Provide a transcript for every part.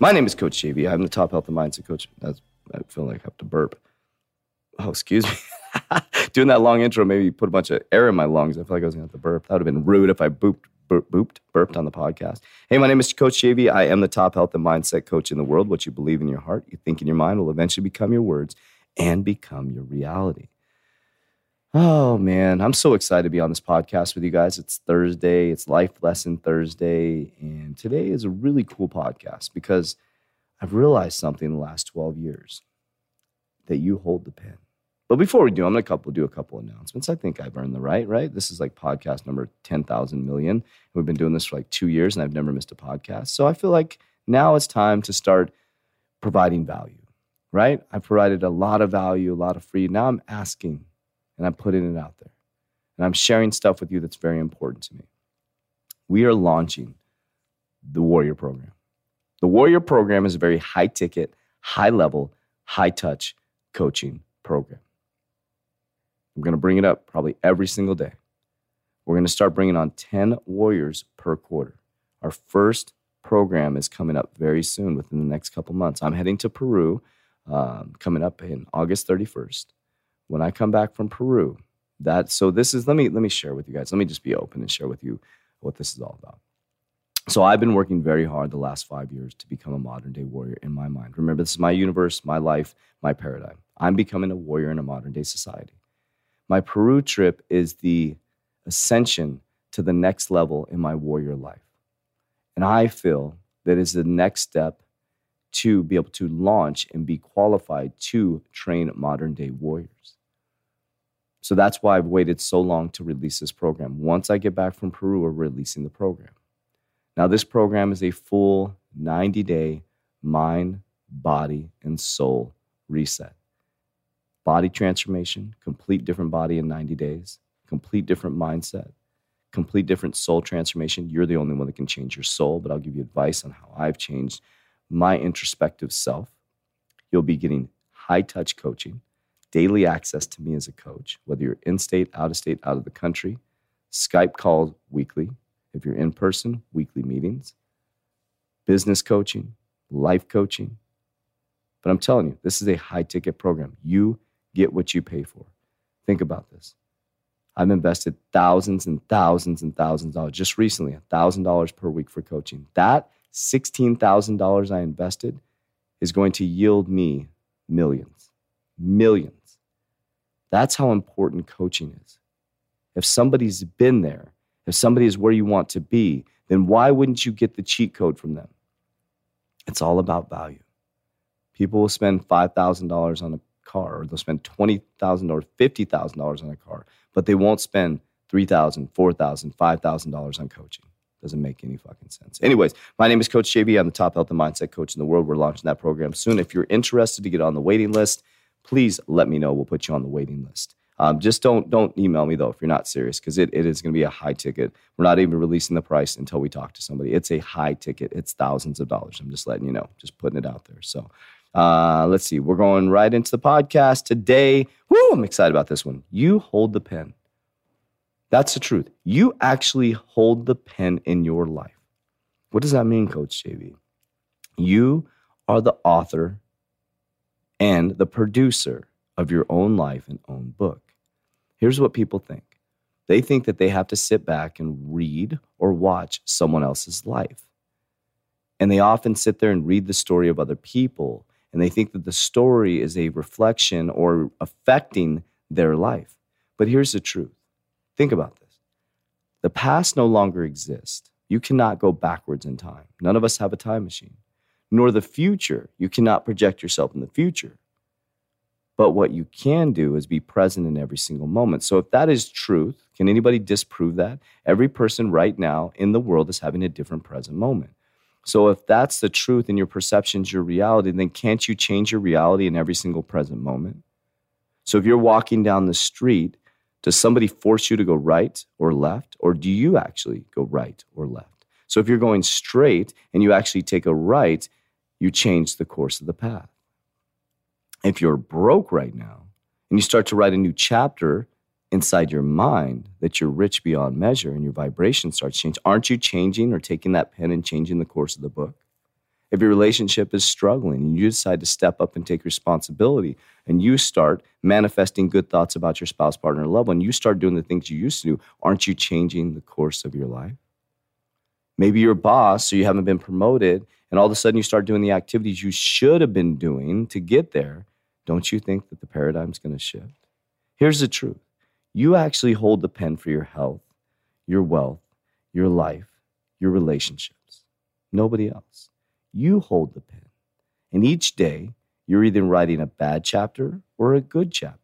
My name is Coach JV. I'm the top health and mindset coach. That's, I feel like I have to burp. Oh, excuse me. Doing that long intro maybe put a bunch of air in my lungs. I feel like I was going to have to burp. That would have been rude if I booped, burp, booped, burped on the podcast. Hey, my name is Coach JV. I am the top health and mindset coach in the world. What you believe in your heart, you think in your mind will eventually become your words and become your reality. Oh man, I'm so excited to be on this podcast with you guys. It's Thursday, it's Life Lesson Thursday, and today is a really cool podcast because I've realized something in the last 12 years that you hold the pen. But before we do, I'm to couple, do a couple announcements. I think I've earned the right, right? This is like podcast number 10,000 million. We've been doing this for like two years and I've never missed a podcast. So I feel like now it's time to start providing value, right? I've provided a lot of value, a lot of free. Now I'm asking and I'm putting it out there. And I'm sharing stuff with you that's very important to me. We are launching the Warrior Program. The Warrior Program is a very high ticket, high level, high touch coaching program. I'm going to bring it up probably every single day. We're going to start bringing on 10 warriors per quarter. Our first program is coming up very soon within the next couple months. I'm heading to Peru um, coming up in August 31st when I come back from Peru, that so this is let me let me share with you guys. Let me just be open and share with you what this is all about. So I've been working very hard the last 5 years to become a modern day warrior in my mind. Remember this is my universe, my life, my paradigm. I'm becoming a warrior in a modern day society. My Peru trip is the ascension to the next level in my warrior life. And I feel that is the next step to be able to launch and be qualified to train modern day warriors. So that's why I've waited so long to release this program. Once I get back from Peru, we're releasing the program. Now, this program is a full 90 day mind, body, and soul reset. Body transformation, complete different body in 90 days, complete different mindset, complete different soul transformation. You're the only one that can change your soul, but I'll give you advice on how I've changed my introspective self. You'll be getting high touch coaching daily access to me as a coach, whether you're in state, out of state, out of the country, Skype calls weekly. If you're in person, weekly meetings, business coaching, life coaching. But I'm telling you, this is a high ticket program. You get what you pay for. Think about this. I've invested thousands and thousands and thousands of dollars just recently, $1,000 per week for coaching. That $16,000 I invested is going to yield me millions, millions. That's how important coaching is. If somebody's been there, if somebody is where you want to be, then why wouldn't you get the cheat code from them? It's all about value. People will spend $5,000 on a car, or they'll spend $20,000 or $50,000 on a car, but they won't spend $3,000, $4,000, $5,000 on coaching. Doesn't make any fucking sense. Anyways, my name is Coach JV. I'm the top health and mindset coach in the world. We're launching that program soon. If you're interested to get on the waiting list, please let me know. We'll put you on the waiting list. Um, just don't don't email me though if you're not serious because it, it is going to be a high ticket. We're not even releasing the price until we talk to somebody. It's a high ticket. It's thousands of dollars. I'm just letting you know, just putting it out there. So uh, let's see. We're going right into the podcast today. Woo, I'm excited about this one. You hold the pen. That's the truth. You actually hold the pen in your life. What does that mean, Coach JV? You are the author and the producer of your own life and own book. Here's what people think they think that they have to sit back and read or watch someone else's life. And they often sit there and read the story of other people, and they think that the story is a reflection or affecting their life. But here's the truth think about this the past no longer exists. You cannot go backwards in time. None of us have a time machine nor the future. You cannot project yourself in the future. But what you can do is be present in every single moment. So, if that is truth, can anybody disprove that? Every person right now in the world is having a different present moment. So if that's the truth and your perception's your reality, then can't you change your reality in every single present moment? So if you're walking down the street, does somebody force you to go right or left? Or do you actually go right or left? So if you're going straight and you actually take a right, you change the course of the path. If you're broke right now and you start to write a new chapter inside your mind that you're rich beyond measure and your vibration starts changing, aren't you changing or taking that pen and changing the course of the book? If your relationship is struggling and you decide to step up and take responsibility and you start manifesting good thoughts about your spouse, partner, loved one, you start doing the things you used to do, aren't you changing the course of your life? Maybe you're boss, so you haven't been promoted, and all of a sudden you start doing the activities you should have been doing to get there. Don't you think that the paradigm's going to shift? Here's the truth you actually hold the pen for your health, your wealth, your life, your relationships. Nobody else. You hold the pen. And each day, you're either writing a bad chapter or a good chapter.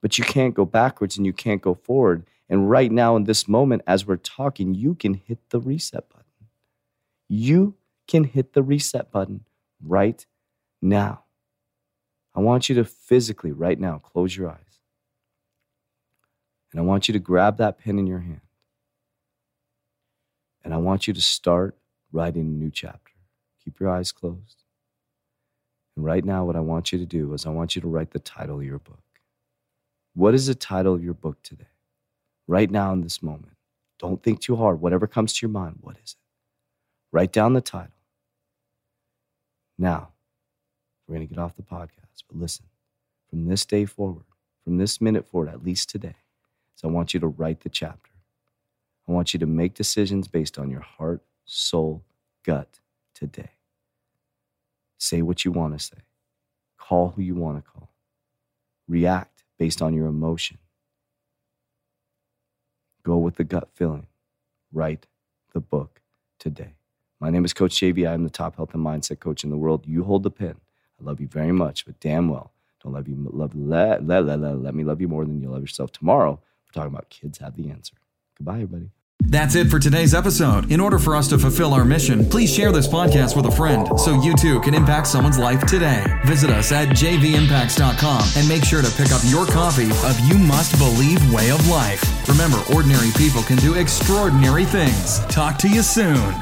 But you can't go backwards and you can't go forward. And right now, in this moment, as we're talking, you can hit the reset button. You can hit the reset button right now. I want you to physically, right now, close your eyes. And I want you to grab that pen in your hand. And I want you to start writing a new chapter. Keep your eyes closed. And right now, what I want you to do is I want you to write the title of your book. What is the title of your book today? Right now, in this moment. Don't think too hard. Whatever comes to your mind, what is it? Write down the title. Now, we're going to get off the podcast, but listen, from this day forward, from this minute forward, at least today, so I want you to write the chapter. I want you to make decisions based on your heart, soul, gut today. Say what you want to say. Call who you want to call. React based on your emotion. Go with the gut feeling. Write the book today. My name is Coach JV. I am the top health and mindset coach in the world. You hold the pen. I love you very much, but damn well, don't love you. Love let let let, let, let me love you more than you love yourself tomorrow. We're talking about kids have the answer. Goodbye, everybody. That's it for today's episode. In order for us to fulfill our mission, please share this podcast with a friend so you too can impact someone's life today. Visit us at jvimpacts.com and make sure to pick up your copy of You Must Believe Way of Life. Remember, ordinary people can do extraordinary things. Talk to you soon.